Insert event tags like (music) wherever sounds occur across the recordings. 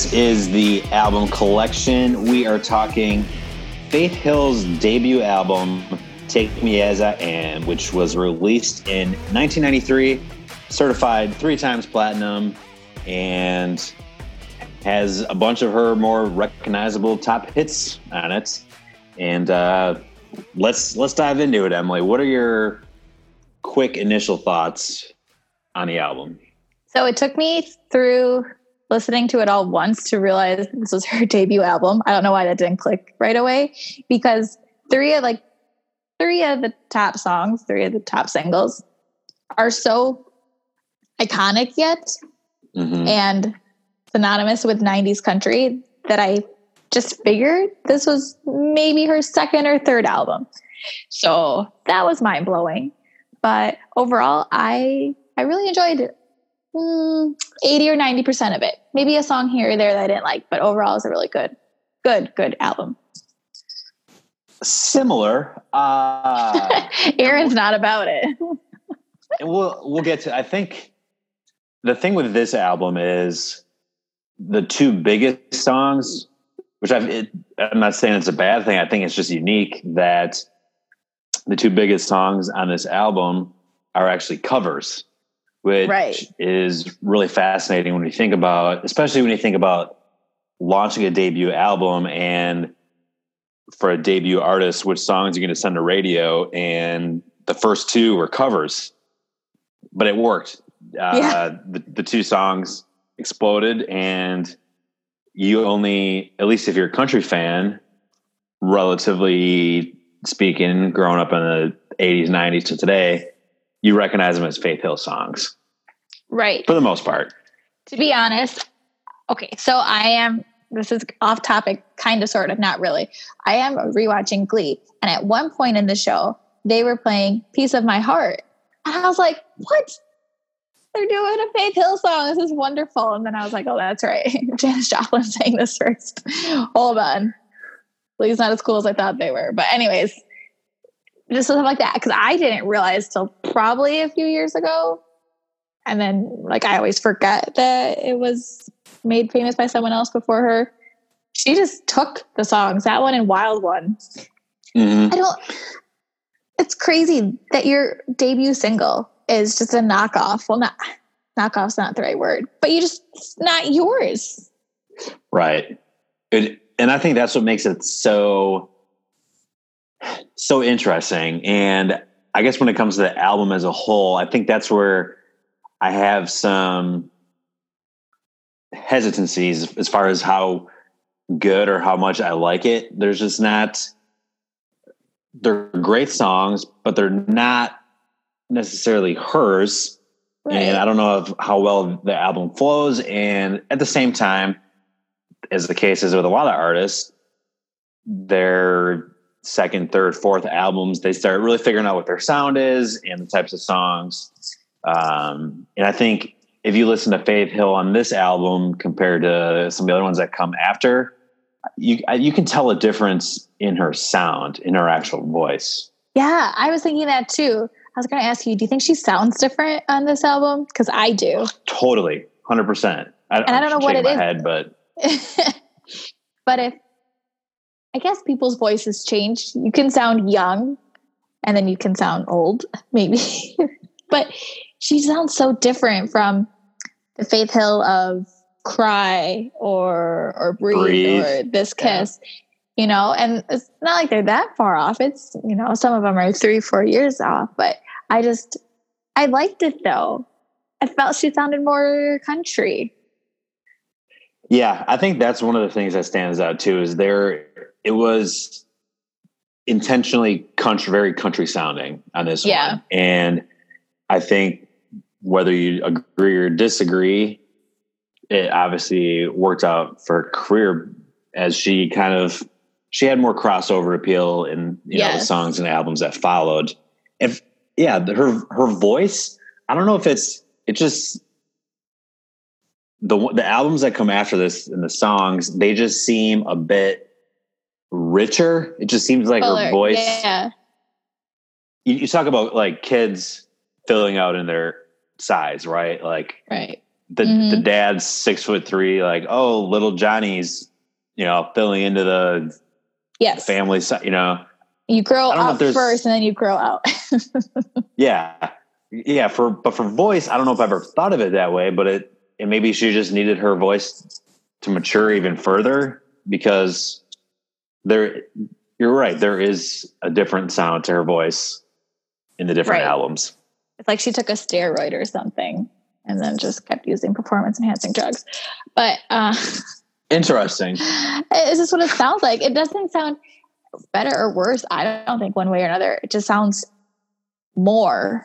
This is the album collection. We are talking Faith Hill's debut album, Take Me As I Am, which was released in 1993, certified three times platinum, and has a bunch of her more recognizable top hits on it. And uh, let's let's dive into it, Emily. What are your quick initial thoughts on the album? So it took me through listening to it all once to realize this was her (laughs) debut album. I don't know why that didn't click right away because three of like three of the top songs, three of the top singles are so iconic yet mm-hmm. and synonymous with 90s country that I just figured this was maybe her second or third album. So that was mind blowing. But overall, I I really enjoyed it. Mm, 80 or 90% of it. Maybe a song here or there that I didn't like, but overall it's a really good, good, good album. Similar. Uh, (laughs) Aaron's not about it. and (laughs) we'll we'll get to I think the thing with this album is the two biggest songs, which I've, it, I'm not saying it's a bad thing. I think it's just unique that the two biggest songs on this album are actually covers which right. is really fascinating when you think about, especially when you think about launching a debut album and for a debut artist, which songs you're going to send to radio. And the first two were covers, but it worked. Uh, yeah. the, the two songs exploded and you only, at least if you're a country fan, relatively speaking, growing up in the 80s, 90s to today, you recognize them as Faith Hill songs. Right. For the most part. To be honest, okay, so I am this is off topic, kind of sort of, not really. I am rewatching Glee. And at one point in the show, they were playing Piece of My Heart. And I was like, what? They're doing a Faith Hill song. This is wonderful. And then I was like, oh, that's right. (laughs) Janis Joplin sang this first. Hold on. At least not as cool as I thought they were. But anyways, just stuff like that because I didn't realize till probably a few years ago. And then, like, I always forget that it was made famous by someone else before her. She just took the songs, that one and Wild One. Mm-hmm. I don't, it's crazy that your debut single is just a knockoff. Well, not knockoff's not the right word, but you just, it's not yours. Right. It, and I think that's what makes it so so interesting. And I guess when it comes to the album as a whole, I think that's where I have some hesitancies as far as how good or how much I like it. There's just not, they're great songs, but they're not necessarily hers. Right. And I don't know if, how well the album flows. And at the same time, as the case is with a lot of artists, they're second, third, fourth albums, they start really figuring out what their sound is and the types of songs. Um, and I think if you listen to Faith Hill on this album compared to some of the other ones that come after, you you can tell a difference in her sound, in her actual voice. Yeah, I was thinking that too. I was going to ask you, do you think she sounds different on this album? Because I do. Totally, hundred percent. And I don't know what it is. Head, but (laughs) but if I guess people's voices change. You can sound young and then you can sound old, (laughs) maybe. but she sounds so different from the Faith Hill of Cry or or Breathe, Breathe. or This Kiss. Yeah. You know, and it's not like they're that far off. It's, you know, some of them are three, four years off, but I just I liked it though. I felt she sounded more country. Yeah, I think that's one of the things that stands out too is there it was intentionally country, very country sounding on this yeah. one. And I think whether you agree or disagree, it obviously worked out for her career as she kind of she had more crossover appeal in you yes. know the songs and albums that followed. And yeah, her her voice, I don't know if it's it just the the albums that come after this and the songs, they just seem a bit richer. It just seems like Fuller, her voice. Yeah. You, you, talk about like kids filling out in their size, right? Like, right. the Mhm. the dad's six foot three, like oh little Johnny's, you know, filling into the Yes. family side, you know. You grow I don't know if up first and then you grow out. (laughs) Yeah. Yeah, for but for voice, I don't know if I've ever thought of it that way, but it and maybe she just needed her voice to mature even further because there you're right, there is a different sound to her voice in the different Right. albums. it's like she took a steroid or something and then just kept using performance enhancing drugs. But uh, (laughs) Interesting. it's just what it sounds like. It doesn't sound better or worse. I don't think one way or another. It just sounds more.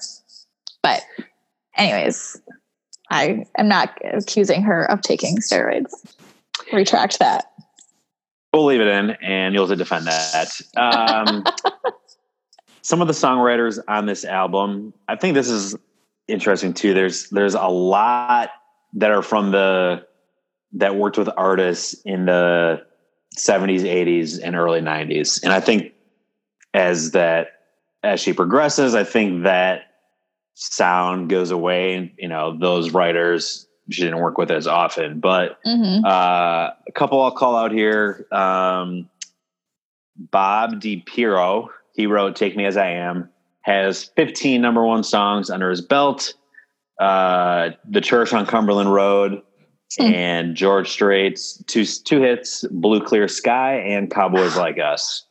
But, anyways, I am not accusing her of taking steroids. Retract that. We'll leave it in and you'll have to defend that. Um, (laughs) some of the songwriters on this album, I think this is interesting too. There's there's a lot that are from the that worked with artists in the 70s, 80s, and early 90s. And I think as that as she progresses, I think that sound goes away. And you know, those writers she didn't work with as often. But hmm uh, a couple I'll call out here. Um, Bob DiPiero, he wrote "Take Me as I Am," has 15 number one songs under his belt. Uh, "The Church on Cumberland Road" Hmm. and George Strait's two two hits, "Blue Clear Sky" and "Cowboys (sighs) Like Us."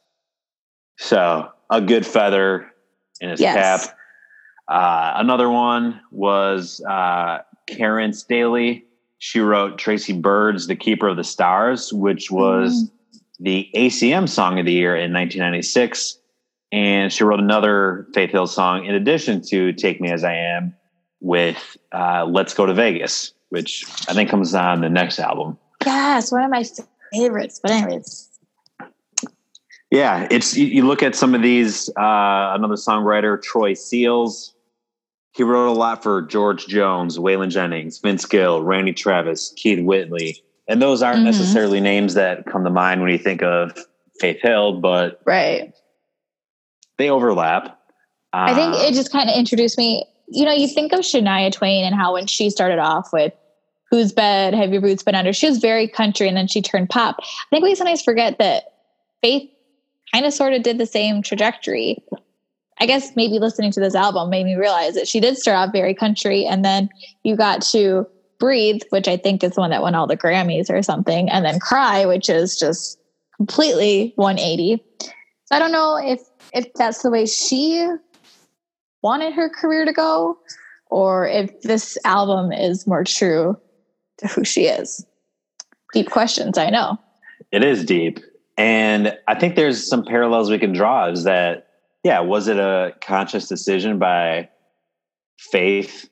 So a good feather in his Yes. cap. Uh, another one was uh, Karen Staley. She wrote Tracy Byrd's "The Keeper of the Stars," which was the ACM Song of the Year in 1996, and she wrote another Faith Hill song in addition to "Take Me as I Am" with uh, "Let's Go to Vegas," which I think comes on the next album. Yes, one of my favorites. But, anyways, Yeah, it's you, you look at some of these. Uh, another songwriter, Troy Seals. He wrote a lot for George Jones, Waylon Jennings, Vince Gill, Randy Travis, Keith Whitley, and those aren't Mhm. necessarily names that come to mind when you think of Faith Hill, but right. they overlap. I think Um, it just kind of introduced me. You know, you think of Shania Twain and how when she started off with Whose Bed Have Your Boots Been Under, she was very country and then she turned pop. I think we sometimes forget that Faith kind of sort of did the same trajectory. I guess maybe listening to this album made me realize that she did start off very country and then you got to Breathe, which I think is the one that won all the Grammys or something, and then Cry, which is just completely 180. So I don't know if if that's the way she wanted her career to go or if this album is more true to who she is. Deep questions, I know. It is deep. And I think there's some parallels we can draw is that, yeah, was it a conscious decision by Faith,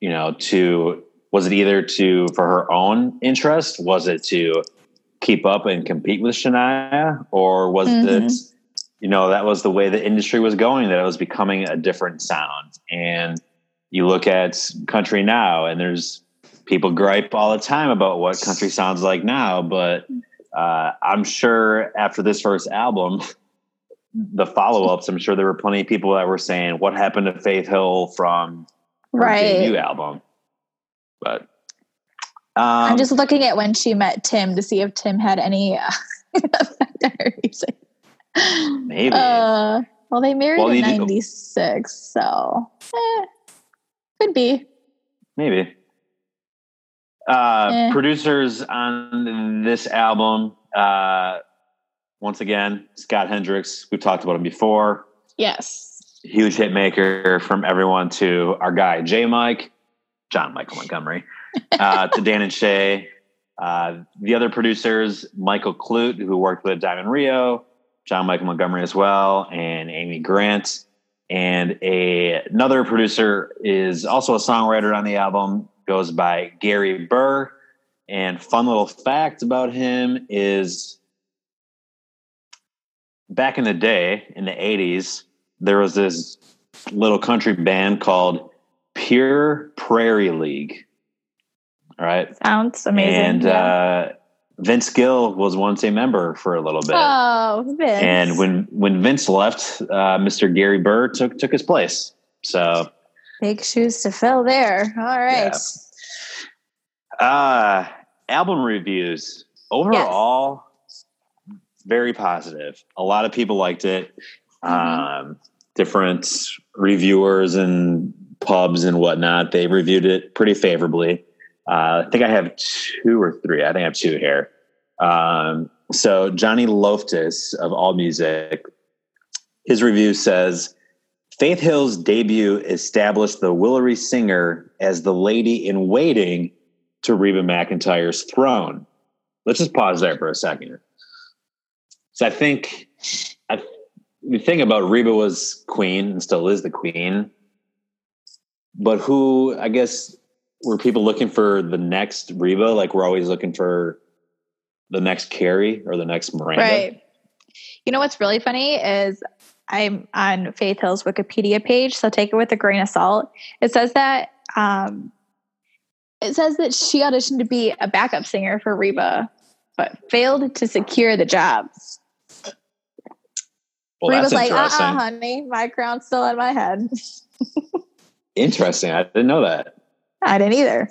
you know, to, was it either to, for her own interest? Was it to keep up and compete with Shania? Or was Mhm. it, you know, that was the way the industry was going, that it was becoming a different sound? And you look at country now and there's people gripe all the time about what country sounds like now, but uh, I'm sure after this first album, the follow ups, I'm sure there were plenty of people that were saying, "What happened to Faith Hill from her debut Right. album?" But um, I'm just looking at when she met Tim to see if Tim had any uh, effect on her music. Maybe. Uh, well, they married Well, in you do- 96, so eh, could be. maybe. Uh, Eh. Producers on this album, uh, once again, Scott Hendricks. We've talked about him before. Yes. huge hit maker from everyone to our guy J Mike, John Michael Montgomery, (laughs) uh, to Dan and Shay. Uh, the other producers, Michael Clute, who worked with Diamond Rio, John Michael Montgomery as well, and Amy Grant. And a, another producer is also a songwriter on the album, goes by Gary Burr. And fun little fact about him is back in the day, in the 80s, there was this little country band called Pure Prairie League. All right. Sounds amazing. And yeah. uh, Vince Gill was once a member for a little bit. oh, Vince. and when when Vince left, uh, Mr. Gary Burr took took his place. So big shoes to fill there. All right. Uh album reviews. Overall, very positive. A lot of people liked it. Mhm. Um, different reviewers and pubs and whatnot, they reviewed it pretty favorably. Uh, I think I have two or three. I think I have two here. Um, so Johnny Loftus of All Music, his review says Faith Hill's debut established the Willery singer as the lady in waiting to Reba McEntire's throne. Let's just pause there for a second. So I think I, the thing about Reba was queen and still is the queen, but who I guess were people looking for the next Reba? Like we're always looking for the next Carrie or the next Miranda. Right. You know what's really funny is I'm on Faith Hill's Wikipedia page, so take it with a grain of salt. It says that um, it says that she auditioned to be a backup singer for Reba, but failed to secure the job. Well, Reba's that's like, uh, uh interesting. honey, my crown's still on my head. (laughs) Interesting. I didn't know that. I didn't either.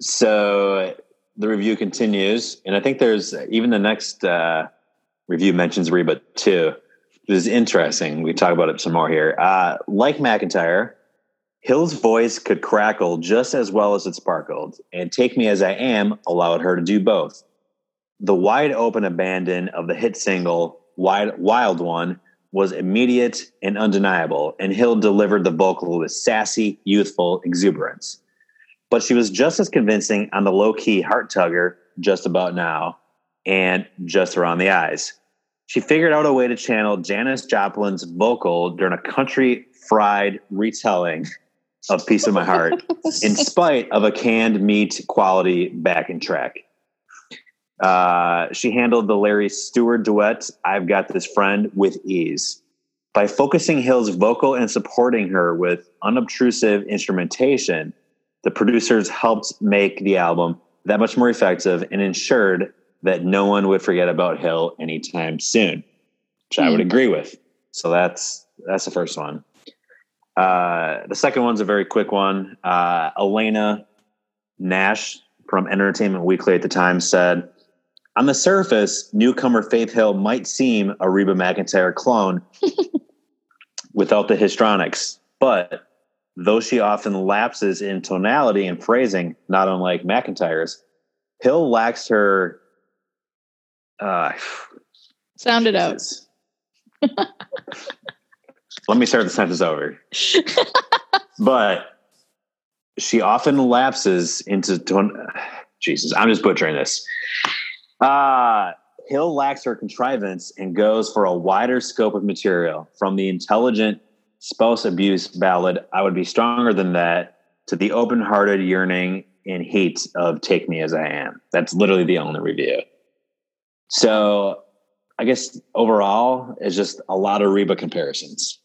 So the review continues, and I think there's even the next uh, review mentions Reba too. This is interesting. We talk about it some more here. Uh, like McEntire, Hill's voice could crackle just as well as it sparkled, and "Take Me as I Am" allowed her to do both. The wide open abandon of the hit single "Wild, Wild One" was immediate and undeniable, and Hill delivered the vocal with sassy, youthful exuberance but she was just as convincing on the low key heart tugger just about now and just around the eyes. She figured out a way to channel Janis Joplin's vocal during a country fried retelling of Piece of My Heart (laughs) in spite of a canned meat quality backing track. Uh, she handled the Larry Stewart duet, I've Got This Friend, with ease. By focusing Hill's vocal and supporting her with unobtrusive instrumentation, the producers helped make the album that much more effective and ensured that no one would forget about Hill anytime soon, which I would Hmm. agree with. So that's that's the first one. Uh, the second one's a very quick one. Uh, Alanna Nash from Entertainment Weekly at the time said, "On the surface, newcomer Faith Hill might seem a Reba McEntire clone (laughs) without the histrionics, but." though she often lapses in tonality and phrasing, not unlike McEntire's, Hill lacks her. Uh, Sound it out. Let me start the sentence over. (laughs) but she often lapses into ton. Jesus, I'm just butchering this. Uh, Hill lacks her contrivance and goes for a wider scope of material from the intelligent spouse abuse ballad, I would be stronger than that, to the open hearted yearning and heat of Take Me As I Am. That's literally the only review. So I guess overall, it's just a lot of Reba comparisons.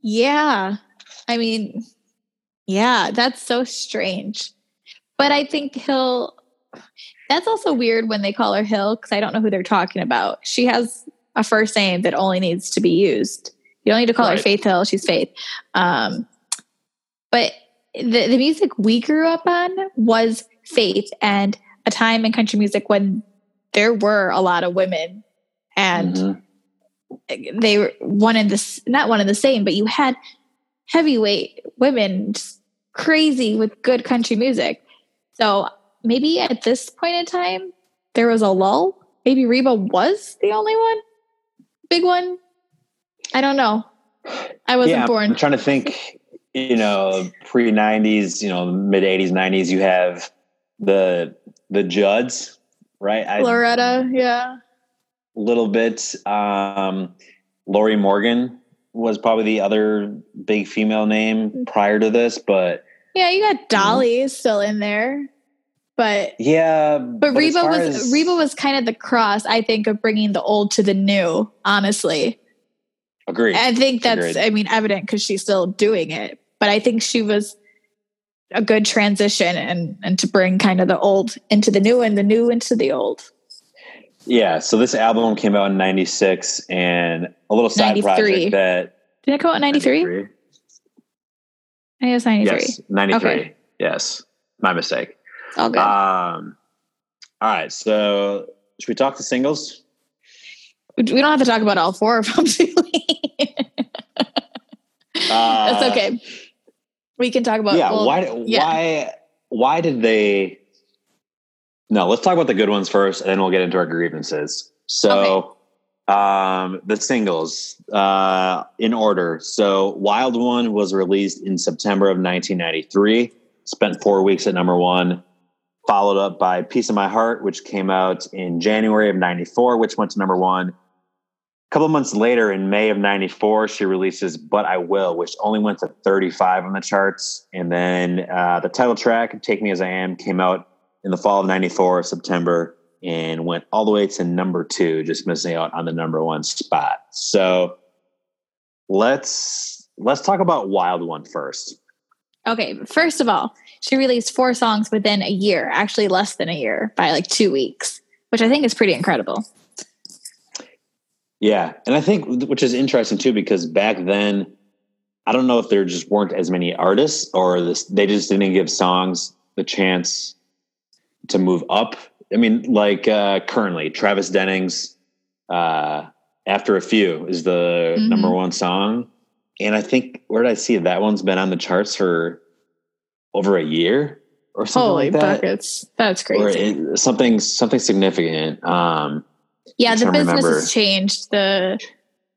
Yeah. I mean, yeah, that's so strange. But I think Hill, that's also weird when they call her Hill because I don't know who they're talking about. She has a first name that only needs to be used. You don't need to call her Faith Hill. She's Faith. Um, but the, the music we grew up on was Faith and a time in country music when there were a lot of women and Mhm. they were one and the not one and the same, but you had heavyweight women just crazy with good country music. So maybe at this point in time, there was a lull. Maybe Reba was the only one, big one. I don't know. I wasn't yeah, born. I'm trying to think, you know, pre 90s, you know, mid 80s, 90s, you have the the Judds, right? I- Loretta, yeah. A little bit. Um, Lorrie Morgan was probably the other big female name prior to this, but Yeah, you got Dolly still in there. But yeah. but, as Reba was as- Reba was kind of the cross, I think, of bringing the old to the new, honestly. agreed. I think that's, Agreed. I mean, evident because she's still doing it. But I think she was a good transition and and to bring kind of the old into the new and the new into the old. yeah. So this album came out in '96, and a little side 93. project that Did it come out in 93? I think it was 93. Yes, '93. Okay. Yes. my mistake. All good. Um, all right, so should we talk the singles? we don't have to talk about all four (laughs) of them. Uh, That's okay. We can talk about. yeah, well, why? yeah. Why? Why did they? No, let's talk about the good ones first, and then we'll get into our grievances. So, um, the singles uh, in order. So, Wild One was released in September of 1993. Spent four weeks at number one. Followed up by "Piece of My Heart," which came out in January of '94, which went to number one. A couple months later, in May of '94, she releases "But I Will," which only went to 35 on the charts. And then uh, the title track, "Take Me as I Am," came out in the fall of '94, September, and went all the way to number two, just missing out on the number one spot. So let's let's talk about "Wild One first. Okay, first of all, she released four songs within a year, actually less than a year, by like two weeks, which I think is pretty incredible. Yeah, and I think which is interesting too because back then, I don't know if there just weren't as many artists or this, they just didn't give songs the chance to move up. I mean, like uh, currently, Travis Denning's, uh, "After a Few" is the Mhm. number one song, and I think where did I see it? that one's been on the charts for over a year or something Holy like that, buckets. That's or crazy. it, something something significant. Um, yeah, the business remember. has changed. The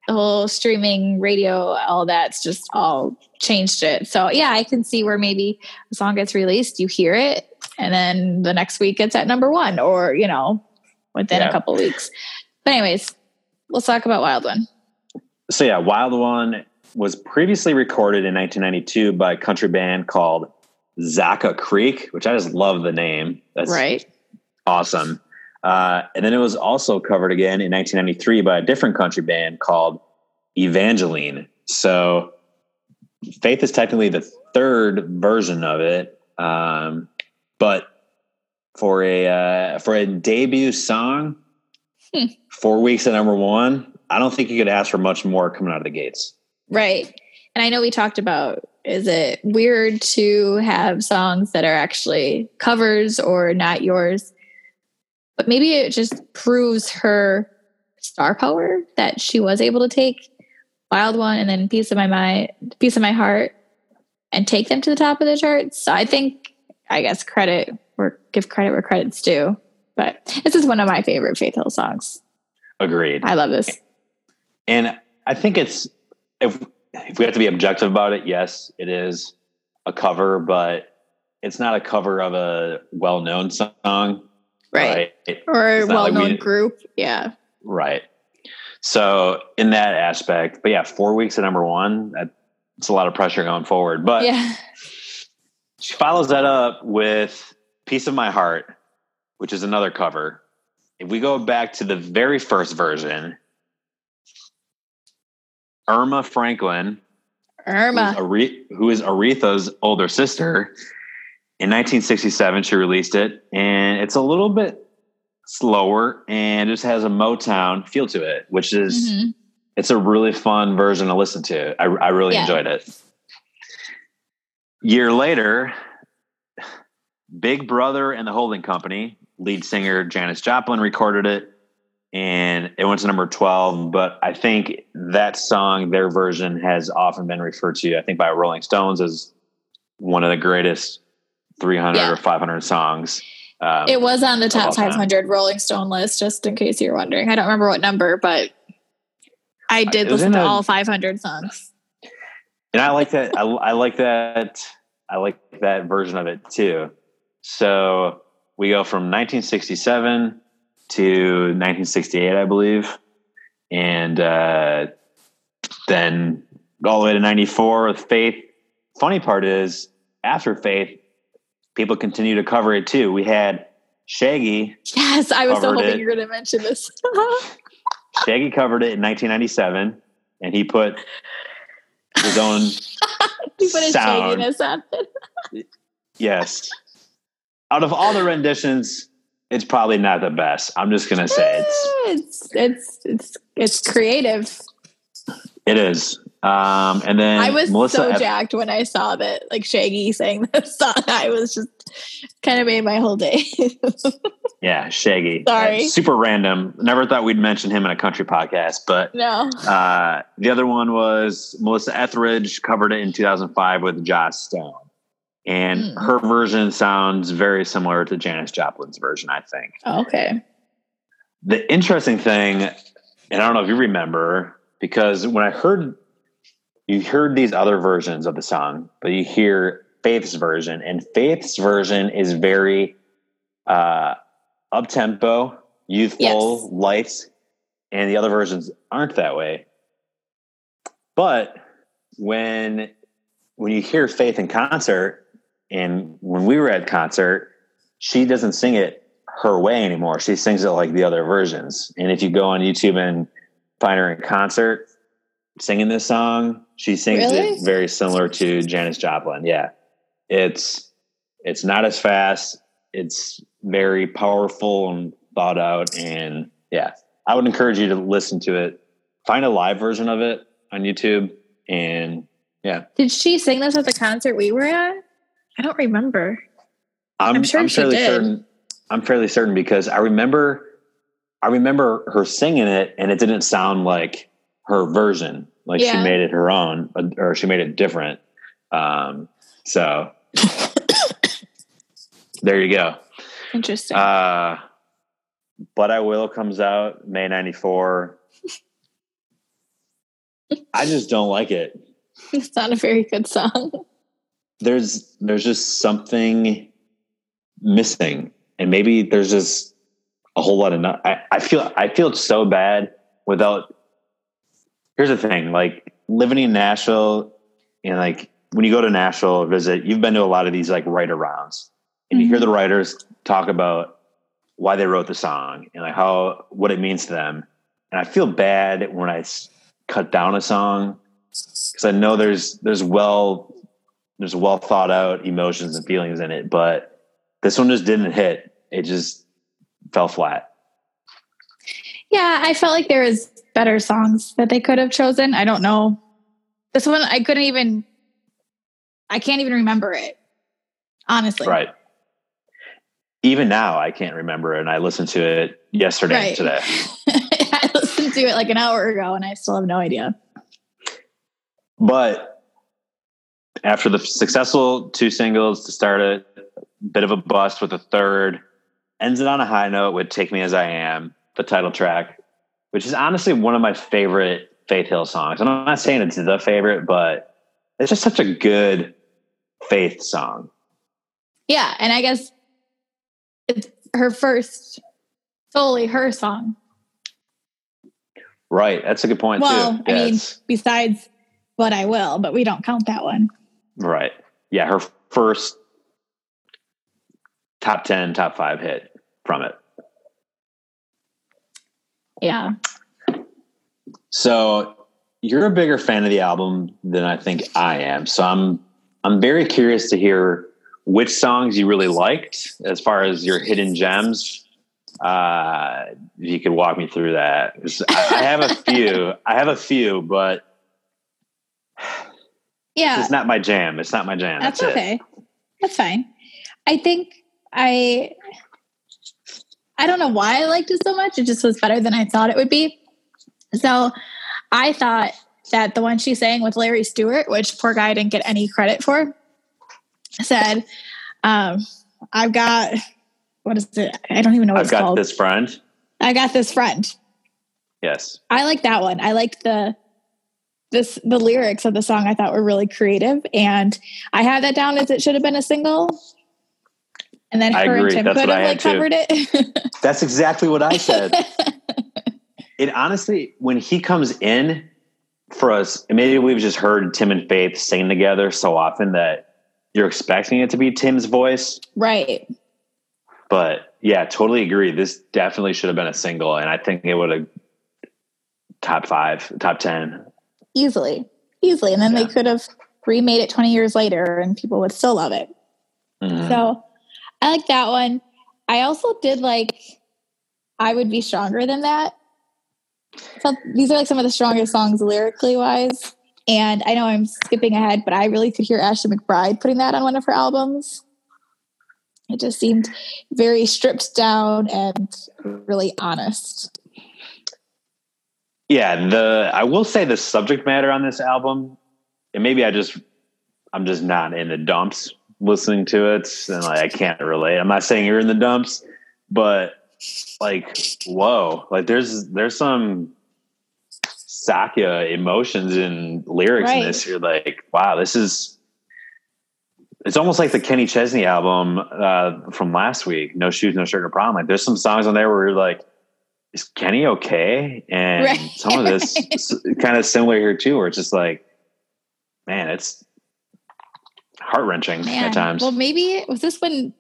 the whole streaming radio, all that's just all changed it. So yeah, I can see where maybe a song gets released, you hear it, and then the next week it's at number one, or you know, within Yeah. a couple weeks. But anyways, let's talk about Wild One. so yeah, Wild One was previously recorded in 1992 by a country band called Zaca Creek, which I just love the name. That's right. awesome. Uh, and then it was also covered again in 1993 by a different country band called Evangeline. So Faith is technically the third version of it, um, but for a uh, for a debut song, Hmm. four weeks at number one, I don't think you could ask for much more coming out of the gates. Right. And I know we talked about is it weird to have songs that are actually covers or not yours? But maybe it just proves her star power that she was able to take Wild One and then Piece of My Mind, Piece of My Heart and take them to the top of the charts. So I think I guess credit or give credit where credit's due. But this is one of my favorite Faith Hill songs. Agreed. I love this. And I think it's if if we have to be objective about it, yes, it is a cover, but it's not a cover of a well-known song, Right. Right. Or a It's not like well known we- group. Yeah. Right. So in that aspect, but yeah, four weeks at number one, that's a lot of pressure going forward. But yeah. (laughs) she follows that up with "Piece of My Heart," which is another cover. If we go back to the very first version, Erma Franklin Erma. who's Are- who is Aretha's older sister. In 1967, she released it, and it's a little bit slower and just has a Motown feel to it, which is Mhm. it's a really fun version to listen to. I, I really Yeah. enjoyed it. Year later, Big Brother and the Holding Company, lead singer Janis Joplin recorded it, and it went to number 12. But I think that song, their version, has often been referred to, I think, by Rolling Stones as one of the greatest 300 Yeah. or 500 songs. Um, It was on the top time. 500 Rolling Stone list, just in case you're wondering. I don't remember what number, but I did It was listen to a- all 500 songs. and I like that. I, I like that. I like that version of it too. So we go from 1967 to 1968, I believe, and uh, then all the way to 94 with Faith. Funny part is, after Faith, people continue to cover it too. We had Shaggy. Yes, I was so hoping it. you were going to mention this. (laughs) (laughs) Shaggy covered it in 1997, and he put his own (laughs) you put sound. shaginess on it. Yes. Out of all the renditions, it's probably not the best. I'm just gonna say it's it's it's it's it's creative. it is. Um, and then I was Melissa so jacked when I saw that like Shaggy sang (laughs) this song. I was just kind of made my whole day. (laughs) Yeah, Shaggy. Sorry. Uh, super random. Never thought we'd mention him in a country podcast, but no. uh, the other one was Melissa Etheridge covered it in 2005 with Joss Stone. And Hmm. her version sounds very similar to Janis Joplin's version, I think. Okay. The interesting thing, and I don't know if you remember, because when I heard you heard these other versions of the song, but you hear Faith's version, and Faith's version is very uh, up tempo, youthful, Yes. light, and the other versions aren't that way. But when when you hear Faith in concert, and when we were at concert, she doesn't sing it her way anymore. She sings it like the other versions. And if you go on YouTube and find her in concert singing this song, she sings Really? it very similar to Janis Joplin. Yeah. It's it's not as fast. It's very powerful and thought out and yeah. I would encourage you to listen to it. Find a live version of it on YouTube and yeah. Did she sing this at the concert we were at? I don't remember. I'm, I'm sure she fairly did. certain. I'm fairly certain because I remember, I remember her singing it, and it didn't sound like her version. Like she made it her own, or she made it different. Um, so (coughs) there you go. Interesting. Uh, but I will comes out May '94. (laughs) I just don't like it. it's not a very good song. There's there's just something missing and maybe there's just a whole lot of not, I, I feel i feel so bad without here's the thing like living in nashville and like when you go to nashville visit you've been to a lot of these like writer rounds and you hear Mhm. the writers talk about why they wrote the song and like how what it means to them and i feel bad when I cut down a song because i know there's there's well there's well thought out emotions and feelings in it, but this one just didn't hit. It just fell flat. Yeah, I felt like there was better songs that they could have chosen. I don't know. This one I couldn't even I can't even remember it. Honestly. Right. Even now, I can't remember it, and I listened to it yesterday Right. and today. (laughs) I listened to it like an hour ago and I still have no idea. But after the successful two singles to start a bit of a bust with a third, ends it on a high note with "Take Me as I Am," the title track, which is honestly one of my favorite Faith Hill songs. And I'm not saying it's the favorite, but it's just such a good Faith song. Yeah, and I guess it's her first solely her song. Right. That's a good point Well, too. I mean, besides But I Will, but we don't count that one. Right. Yeah. Her first top 10, top five hit from it. Yeah. So you're a bigger fan of the album than I think I am. So I'm, I'm very curious to hear which songs you really liked as far as your hidden gems. Uh, if you could walk me through that. I have a few, I have a few, but Yeah. it's not my jam. It's not my jam. That's, That's, it. okay. That's fine. I think I I don't know why I liked it so much. It just was better than I thought it would be. So I thought that the one she sang with Larry Stewart, which poor guy didn't get any credit for, said, um, I've got what is it? I don't even know what I've it's got called. this friend. I got this friend. Yes. I like that one. I liked the this the lyrics of the song I thought were really creative and I had that down as it should have been a single. And then I her agree. and Tim That's could have like too. covered it. (laughs) That's exactly what I said. (laughs) it honestly, when he comes in for us, maybe we've just heard Tim and Faith sing together so often that you're expecting it to be Tim's voice. right. But yeah, totally agree. This definitely should have been a single, and I think it would have top five, top ten. Easily. Easily. And then Yeah. they could have remade it 20 years later and people would still love it. Mhm. So I like that one. I also did like I would be stronger than that. So these are like some of the strongest songs lyrically wise. And I know I'm skipping ahead, but I really could hear Ashley McBryde putting that on one of her albums. It just seemed very stripped down and really honest. Yeah, the I will say the subject matter on this album, and maybe I just I'm just not in the dumps listening to it, and like I can't relate. I'm not saying you're in the dumps, but like whoa, like there's there's some Sakya emotions and lyrics right. in this. You're like, wow, this is. It's almost like the Kenny Chesney album uh, from last week, "No Shoes, No Sugar Problem." Like, there's some songs on there where you're like, "Is Kenny okay?" And right. some of this (laughs) kind of similar here too, where it's just like, man, it's heart wrenching at times. Well, maybe was this when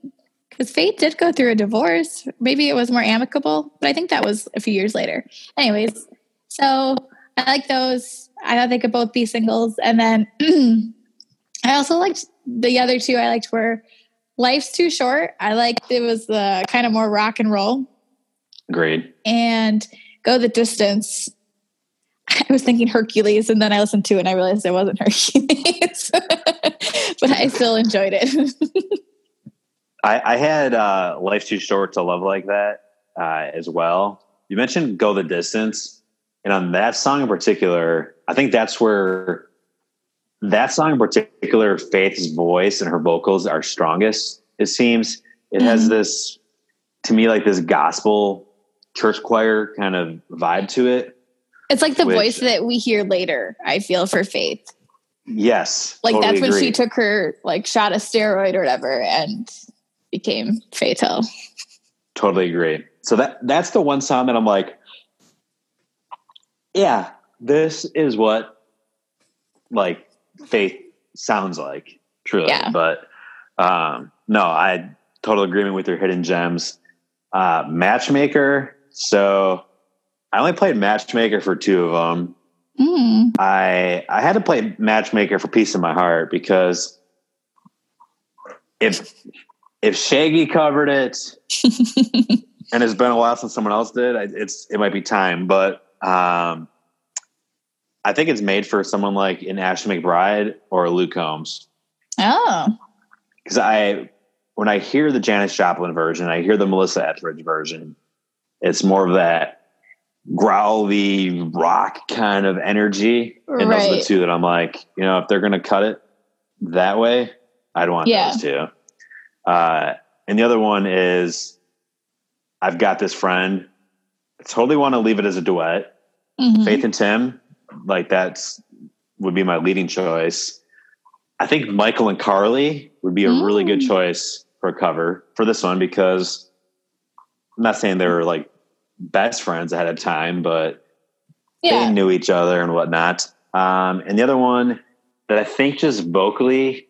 because Faith did go through a divorce. Maybe it was more amicable, but I think that was a few years later. Anyways, so I like those. I thought they could both be singles. And then (clears throat) I also liked the other two I liked were Life's Too Short. I liked it was uh, the kind of more rock and roll. Great. And Go the Distance. (laughs) I was thinking Hercules, and then I listened to it and I realized it wasn't (laughs) Hercules. (laughs) but I still enjoyed it. I, I, had uh, Life's Too Short to Love Like That uh, as well. You mentioned Go the Distance. And on that song in particular, I think that's where that song in particular, Faith's voice and her vocals are strongest. It seems it mm-hmm. has this, to me, like this gospel church choir kind of vibe to it. It's like the which, voice that we hear later. I feel for Faith. Yes, like totally that's when agree. she took her like shot a steroid or whatever and became Hill. Totally agree. So that that's the one song that I'm like, yeah, this is what like faith sounds like, truly. Yeah. But um, no, I total agreement with your hidden gems. Uh, matchmaker. So I only played matchmaker for two of them. Mm. I I had to play matchmaker for piece of my heart because if if Shaggy covered it, (laughs) and it's been a while since someone else did, it's it might be time. But um, I think it's made for someone like an Ashley McBryde or Luke Combs. Oh, because I when I hear the Janis Joplin version, I hear the Melissa Etheridge version. It's more of that growly rock kind of energy, and right. those are the two that I'm like, you know, if they're going to cut it that way, I'd want yeah. those two. Uh, and the other one is I've got this friend totally want to leave it as a duet. Mm-hmm. Faith and Tim, like that's would be my leading choice. I think Michael and Carly would be a mm. really good mm. choice for a cover for this one because I'm not saying they were like best friends ahead of time, but yeah. they knew each other and whatnot. Um, and the other one that I think just vocally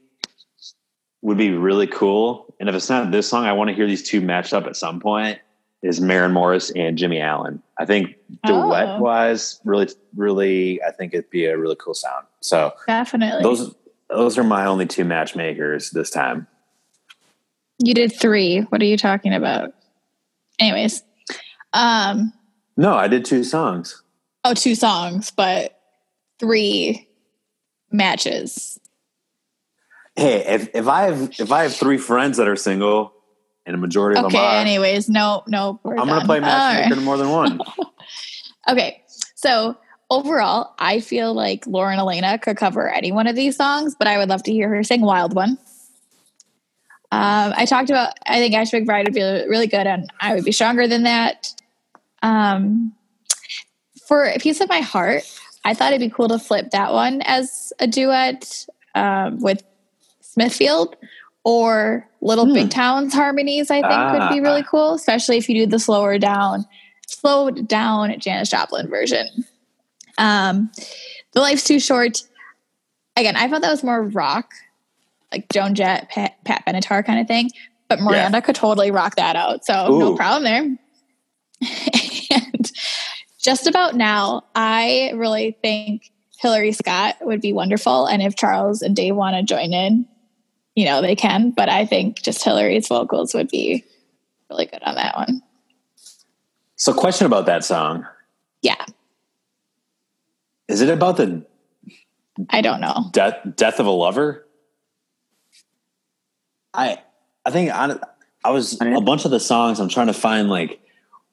would be really cool. And if it's not this song, I want to hear these two matched up at some point is Maren Morris and Jimmy Allen. I think duet oh. wise, really, really, I think it'd be a really cool sound. So definitely those those are my only two matchmakers this time. You did three. What are you talking about? Anyways, um, no, I did two songs. Oh, two songs, but three matches. Hey, if, if I have if I have three friends that are single and a majority of okay, them are. Okay, anyways, no, no. I'm going to play matchmaker right. more than one. (laughs) okay, so overall, I feel like Lauren Alaina could cover any one of these songs, but I would love to hear her sing "Wild One." Um, I talked about. I think Ash McBryde would be really good, and I would be stronger than that. Um, for a piece of my heart, I thought it'd be cool to flip that one as a duet um, with Smithfield or Little hmm. Big Towns harmonies, I think ah. would be really cool, especially if you do the slower down, slowed down Janis Joplin version. Um, the Life's Too Short. Again, I thought that was more rock, like Joan Jett, Pat, Pat Benatar kind of thing. But Miranda yeah. could totally rock that out. So Ooh. no problem there. (laughs) and just about now, I really think Hillary Scott would be wonderful. And if Charles and Dave want to join in, you know, they can. But I think just Hillary's vocals would be really good on that one. So, question about that song. Yeah. Is it about the I don't know. Death Death of a Lover. I I think I, I was a bunch of the songs. I'm trying to find like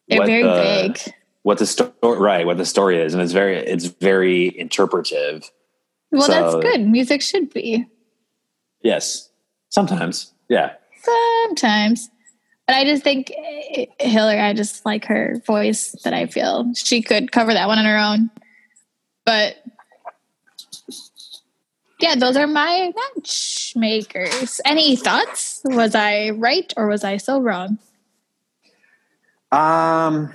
They're very the, vague. what the story right what the story is, and it's very it's very interpretive. Well, So- that's good. Music should be Yes, sometimes. Yeah, sometimes. But I just think eh, Hillary, I just like her voice that I feel she could cover that one on her own. But yeah, those are my matchmakers. Any thoughts? Was I right or was I so wrong? Um,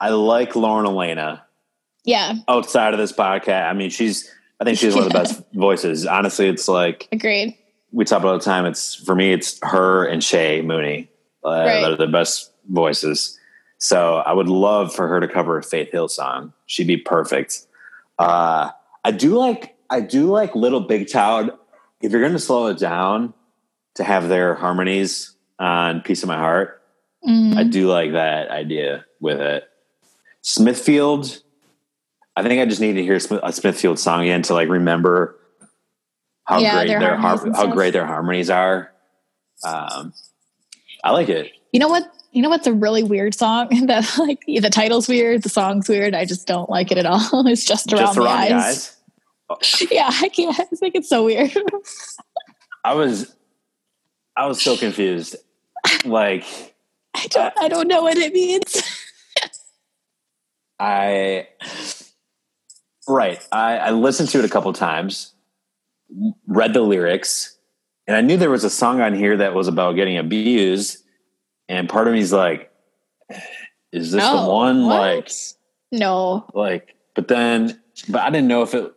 I like Lauren Alaina. Yeah, Outside of this podcast, I mean, she's I think she's one of the best (laughs) voices. Honestly, it's like agreed. we talk about all the time. It's for me, it's her and Shay Mooney. Uh, Right. That are the best voices. So I would love for her to cover a Faith Hill song. She'd be perfect. Uh, I do like I do like Little Big Town. If you're going to slow it down to have their harmonies on "Piece of My Heart," Mm, I do like that idea with it. Smithfield. I think I just need to hear a Smithfield song again to like remember how Yeah, great their their, harmonies har- how great their harmonies are. Um, I like it. You know what? You know what's a really weird song (laughs) that like the title's weird, the song's weird. I just don't like it at all. (laughs) It's just around, Just around the, the eyes. eyes. (laughs) Yeah, I can't. I think it's so weird. I was, I was so confused. Like I don't. I don't know what it means. (laughs) I, right. I, I listened to it a couple times, read the lyrics, and I knew there was a song on here that was about getting abused. And part of me's like, (sighs) is this the one? what? Like, No. like, but then, but I didn't know if it.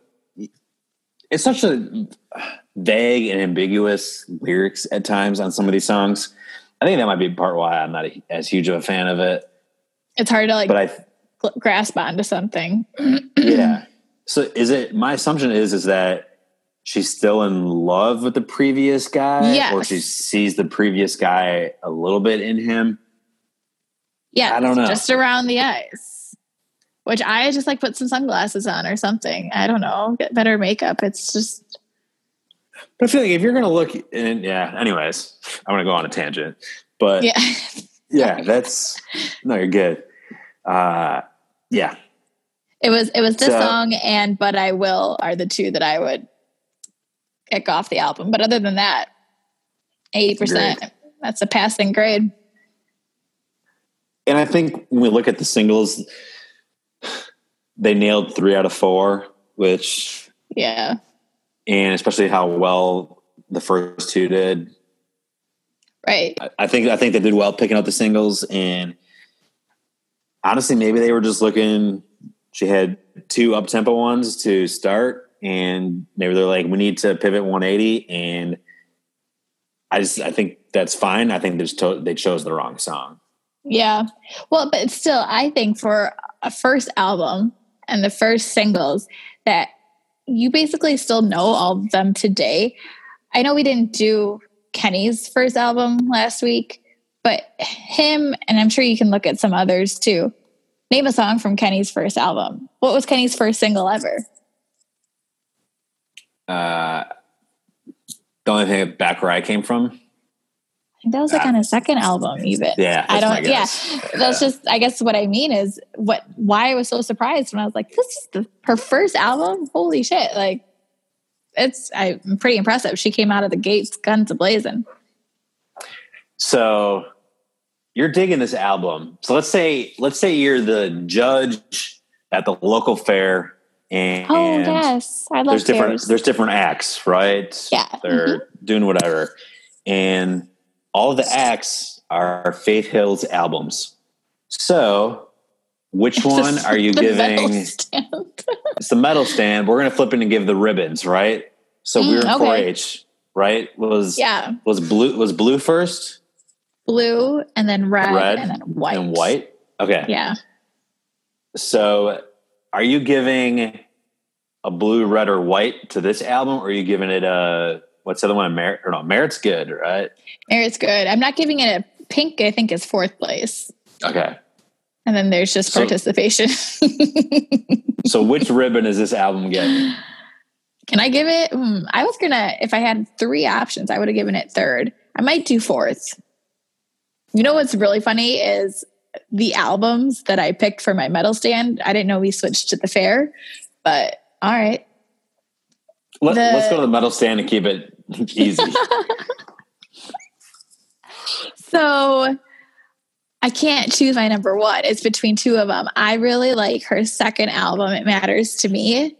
It's such a vague and ambiguous lyrics at times on some of these songs. I think that might be part why I'm not a, as huge of a fan of it. It's hard to like But I, gl- grasp onto something. (clears throat) yeah. So is it? My assumption is is that she's still in love with the previous guy, Yes. or she sees the previous guy a little bit in him. Yeah, I don't know. Just around the eyes. Which I just like put some sunglasses on or something. I don't know. Get better makeup. It's just But I feel like if you're gonna look, and yeah. Anyways, I'm gonna go on a tangent, but yeah. (laughs) yeah, that's no, you're good. Uh, yeah, It was it was this So- song and But I Will are the two that I would kick off the album. But other than that, eighty percent. That's a passing grade. and I think when we look at the singles, they nailed three out of four, which Yeah. And especially how well the first two did. Right. I- I think I think they did well picking up the singles, and honestly, maybe they were just looking. She had two up tempo ones to start, and maybe they're like, we need to pivot 180, and I just I think that's fine. I think they to- they chose the wrong song. Yeah. Well, but still, I think for a first album and the first singles that you basically still know all of them today. I know we didn't do Kenny's first album last week, but him, and I'm sure you can look at some others too. Name a song from Kenny's first album. What was Kenny's first single ever? Uh, the only thing back where I came from, that was like on a second album, even. yeah, I don't. Yeah, that's just. I guess what I mean is what. Why I was so surprised when I was like, "This is the, her first album." Holy shit! Like, it's. I'm pretty impressive. She came out of the gates, guns a blazing. So you're digging this album. So let's say let's say you're the judge at the local fair, and Oh yes, I love there's different fairs. there's different acts, right? Yeah. mm-hmm. they're doing whatever, and all the acts are Faith Hill's albums. So, which one are you (laughs) giving? (laughs) It's the medal stand. We're gonna flip it and give the ribbons, right? So we Mm, were in okay. 4-H, right? Was yeah, was blue was blue first blue and then red, Red and then white. and white? Okay. Yeah. So, are you giving a blue, red, or white to this album, or are you giving it a what's the other one? Merit or no? Merit's good, right? It's good. I'm not giving it a pink. I think is fourth place, Okay. and then there's just So- participation. (laughs) So, which ribbon is this album getting? Can I give it? Hmm, I was gonna, if I had three options, I would have given it third. I might do fourth. You know what's really funny is the albums that I picked for my medal stand. I didn't know we switched to the fair, but all right. Let, us go to the medal stand and keep it (laughs) easy. So I can't choose my number one. It's between two of them. I really like her second album, It Matters to Me.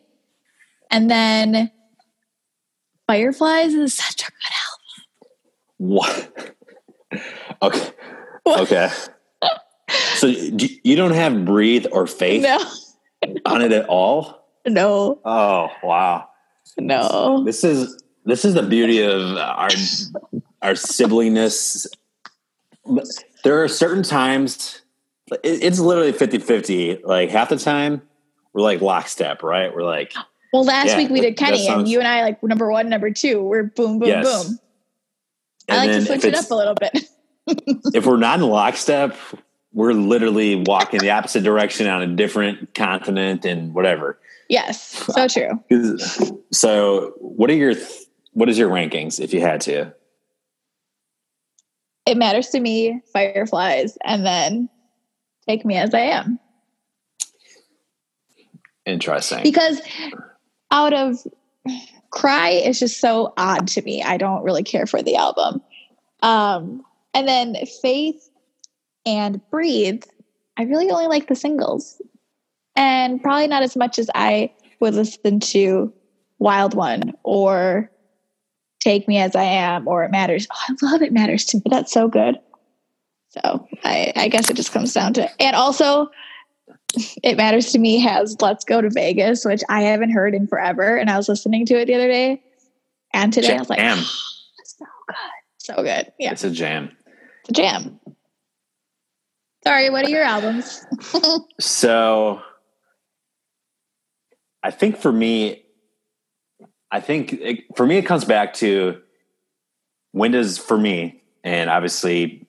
And then Fireflies is such a good album. what? Okay. What? Okay. So do, you don't have breathe or faith album. on it at all? No, Oh wow! no, no. This is this is the beauty of our our siblingness. There are certain times it- it's literally 50-50. Like half the time we're like lockstep, right? We're like Well, last Yeah, week we did Kenny, sounds- and you and I like number one, number two. We're boom, boom, Yes. boom. I like to switch it up a little bit. (laughs) if we're not in lockstep, we're literally walking the opposite direction on a different continent and whatever. yes, so uh, true. So, what are your what is your rankings if you had to? It matters to me, Fireflies, and then Take Me As I Am. Interesting. because out of cry is just so odd to me i don't really care for the album um and then faith and breathe i really only like the singles and probably not as much as i would listen to wild one or take me as i am or it matters. Oh, i love it matters to me. That's so good. So i i guess it just comes down to and also it matters to me has let's go to vegas which i haven't heard in forever and i was listening to it the other day and today i was like Jam. (gasps) so good. So good yeah. It's a jam. it's a jam. Sorry what are your albums? (laughs) So, I think for me, I think it, for me it comes back to when does for me, and obviously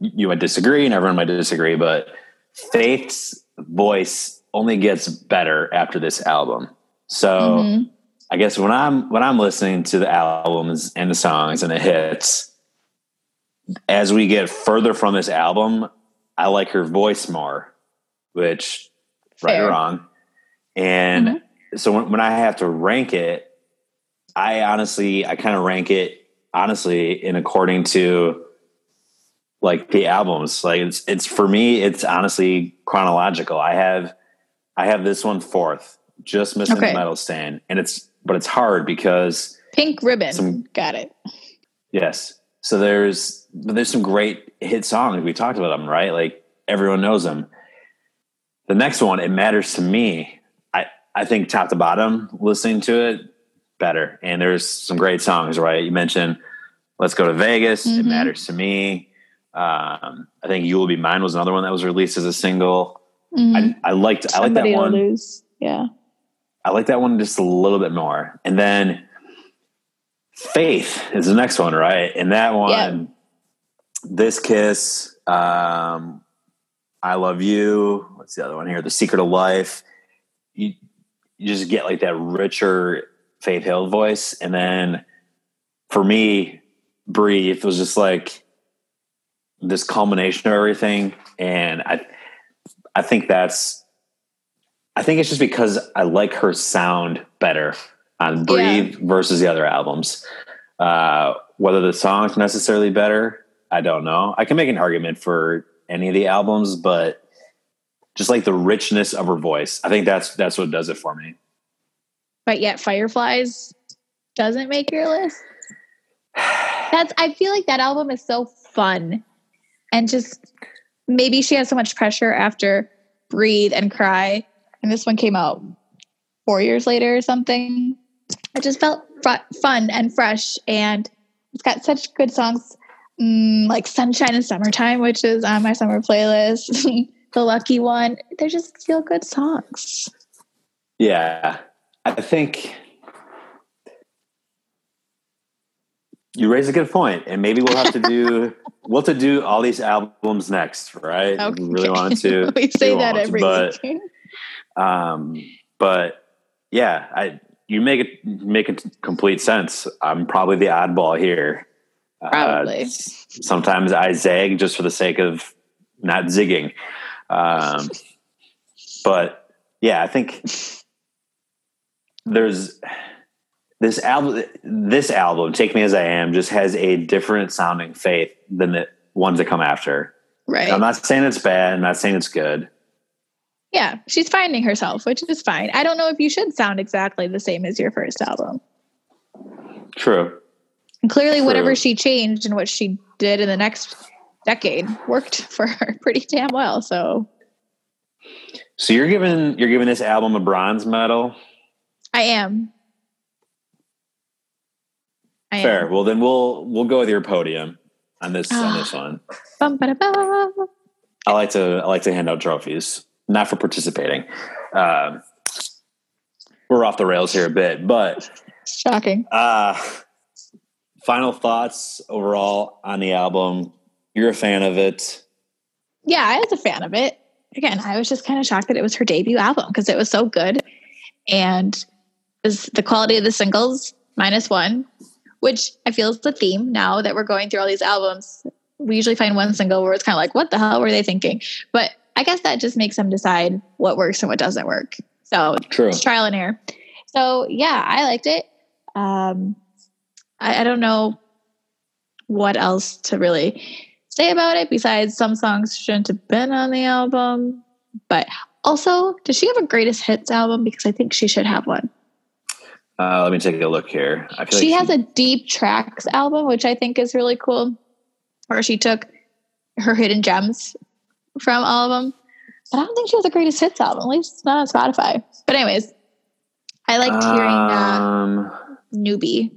you might disagree, and everyone might disagree, but Faith's voice only gets better after this album. So. Mhm. I guess when I'm when I'm listening to the albums and the songs and the hits, as we get further from this album, I like her voice more, which right or wrong. And so when, when I have to rank it, I honestly I kind of rank it honestly in according to like the albums. Like it's it's for me, it's honestly chronological. I have I have this one fourth, just missing Okay. the medal stand, and it's but it's hard because pink ribbon Some- got it yes. So there's but there's some great hit songs. We talked about them, right? Like everyone knows them. The next one, it matters to me. I think top to bottom, listening to it better. And there's some great songs, right? You mentioned "Let's Go to Vegas." It Mhm. matters to me. Um, I think "You Will Be Mine" was another one that was released as a single. Mhm. I, I liked I like that one. lose yeah I like that one just a little bit more. And then Faith is the next one, right? And that one, Yeah. This Kiss, um, I Love You. What's the other one here? The Secret of Life. You, you just get like that richer Faith Hill voice. And then for me, Breathe was just like this culmination of everything. And I, I think that's I think it's just because I like her sound better on Breathe versus the other albums. Uh, whether the song's necessarily better, I don't know. I can make an argument for any of the albums, but just like the richness of her voice, I think that's that's what does it for me. but yet fireflies doesn't make your list? That's i feel like that album is so fun and just maybe she has so much pressure after breathe and cry and this one came out four years later or something. It just felt fr- fun and fresh and it's got such good songs mm, like sunshine and summertime which is on my summer playlist (laughs) the lucky one they're just feel good songs Yeah, I think you raise a good point, and maybe we'll have to do (laughs) we'll have to do all these albums next, right? Okay. We really want to. (laughs) we say that every but week Um, but yeah, I you make it make it complete sense. I'm probably the oddball here. Probably. Uh, sometimes I zag just for the sake of not zigging. Um, but yeah, I think there's this album. This album, "Take Me as I Am," just has a different sounding faith than the ones that come after. Right. I'm not saying it's bad. I'm not saying it's good. Yeah, she's finding herself, which is fine. I don't know if you should sound exactly the same as your first album. True. And clearly, True. whatever she changed and what she did in the next decade worked (laughs) for her pretty damn well. So So you're giving you're giving this album a bronze medal. I am. I Fair. Am. Well, then we'll we'll go with your podium on this on this one. Bum, ba, da, ba. I like to I like to hand out trophies, not for participating. Um, we're off the rails here a bit, but Shocking. uh, final thoughts overall on the album. You're a fan of it. Yeah, I was a fan of it. Again, I was just kind of shocked that it was her debut album because it was so good. And was the quality of the singles minus one, which I feel is the theme now that we're going through all these albums. We usually find one single where it's kind of like, what the hell were they thinking? But I guess that just makes them decide what works and what doesn't work. So True. it's trial and error. So yeah, I liked it. Um, I, I don't know what else to really say about it besides some songs shouldn't have been on the album. But also, does she have a greatest hits album? Because I think she should have one. Uh, let me take a look here. I feel She like has a deep tracks album, which I think is really cool. Where she took her hidden gems from all of them. But I don't think she has a greatest hits album, at least not on Spotify. But anyways, I liked hearing uh, um, newbie,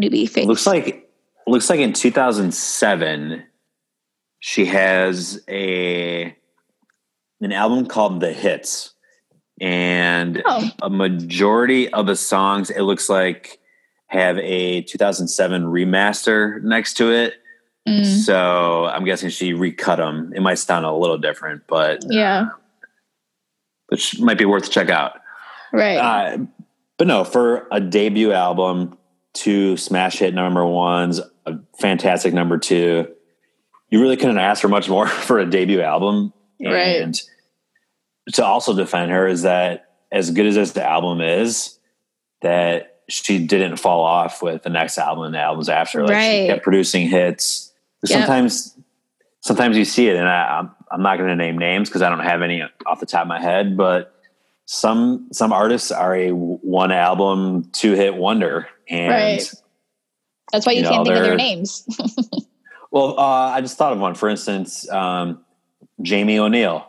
newbie face. looks like looks like in 2007 she has a an album called The Hits, and Oh. a majority of the songs it looks like have a 2007 remaster next to it. Mm, So I'm guessing she recut them. It might sound a little different, but yeah, which might be worth to check out. right. Uh, but no, for a debut album, two smash hit number ones, a fantastic number two, you really couldn't ask for much more (laughs) for a debut album. Right. And to also defend her is that as good as this album is, that she didn't fall off with the next album and the albums after. Like Right. she kept producing hits. Yep. Sometimes, sometimes you see it, and I, I'm I'm not going to name names because I don't have any off the top of my head, but some some artists are a one album two hit wonder, and Right. That's why you, you know, can't think of their names. (laughs) well, uh, I just thought of one. For instance, um, Jamie O'Neal,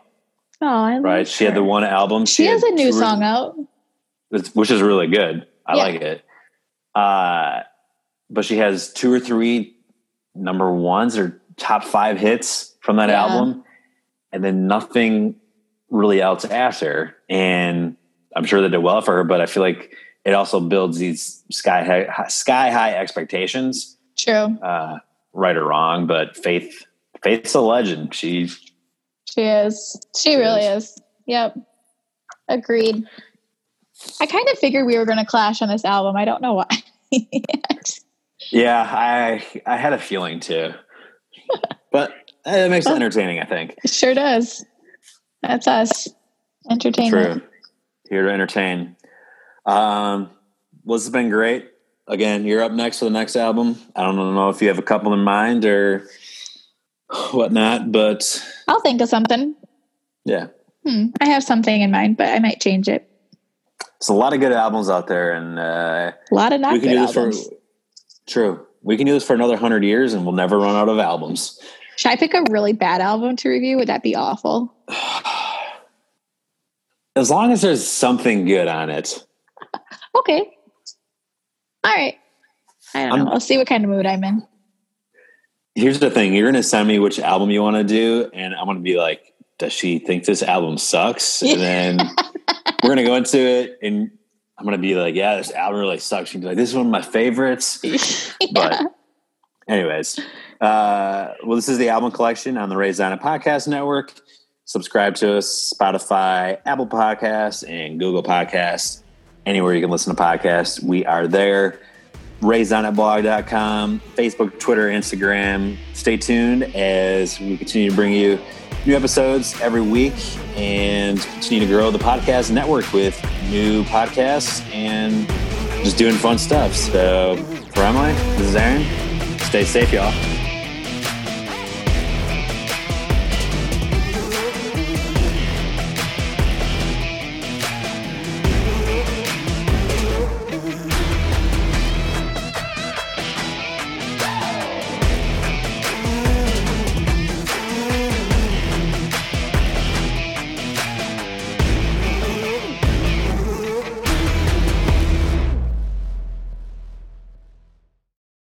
Oh, I love right? She had the one album. She has a new song out. which- which is really good. I Yeah. like it. Uh, but she has two or three number ones or top five hits from that Yeah. album, and then nothing really else after. And I'm sure they did well for her, but I feel like it also builds these sky high, sky high expectations, True. uh, right or wrong. But Faith, Faith's a legend. She She is. She really is. Yep. Agreed. I kind of figured we were going to clash on this album. I don't know why. (laughs) Yeah, I I had a feeling too, but it makes it entertaining. I think. it sure does. That's us. Entertainment. True. Here to entertain. Um, well, this has been great. Again, you're up next for the next album. I don't know if you have a couple in mind or whatnot, but I'll think of something. yeah, Hmm. I have something in mind, but I might change it. there's a lot of good albums out there, and uh, A lot of not we can good do this albums. for. True, we can do this for another hundred years, and we'll never run out of albums. Should I pick a really bad album to review? Would that be awful? (sighs) As long as there's something good on it. (laughs) Okay. All right. I don't know. I'll see what kind of mood I'm in. Here's the thing: you're going to send me which album you want to do, and I'm going to be like, "Does she think this album sucks?" And then (laughs) we're going to go into it, and I'm going to be like, "Yeah, this album really sucks." She'd be like, "This is one of my favorites." (laughs) But, anyways, uh, well, this is the album collection on the Raised on It Podcast Network. Subscribe to us, Spotify, Apple Podcasts, and Google Podcasts. Anywhere you can listen to podcasts. We are there. RaisedOnItBlog.com, Facebook, Twitter, Instagram. Stay tuned as we continue to bring you new episodes every week and continue to grow the podcast network with new podcasts and just doing fun stuff. So for Emily, this is Aaron. Stay safe, y'all.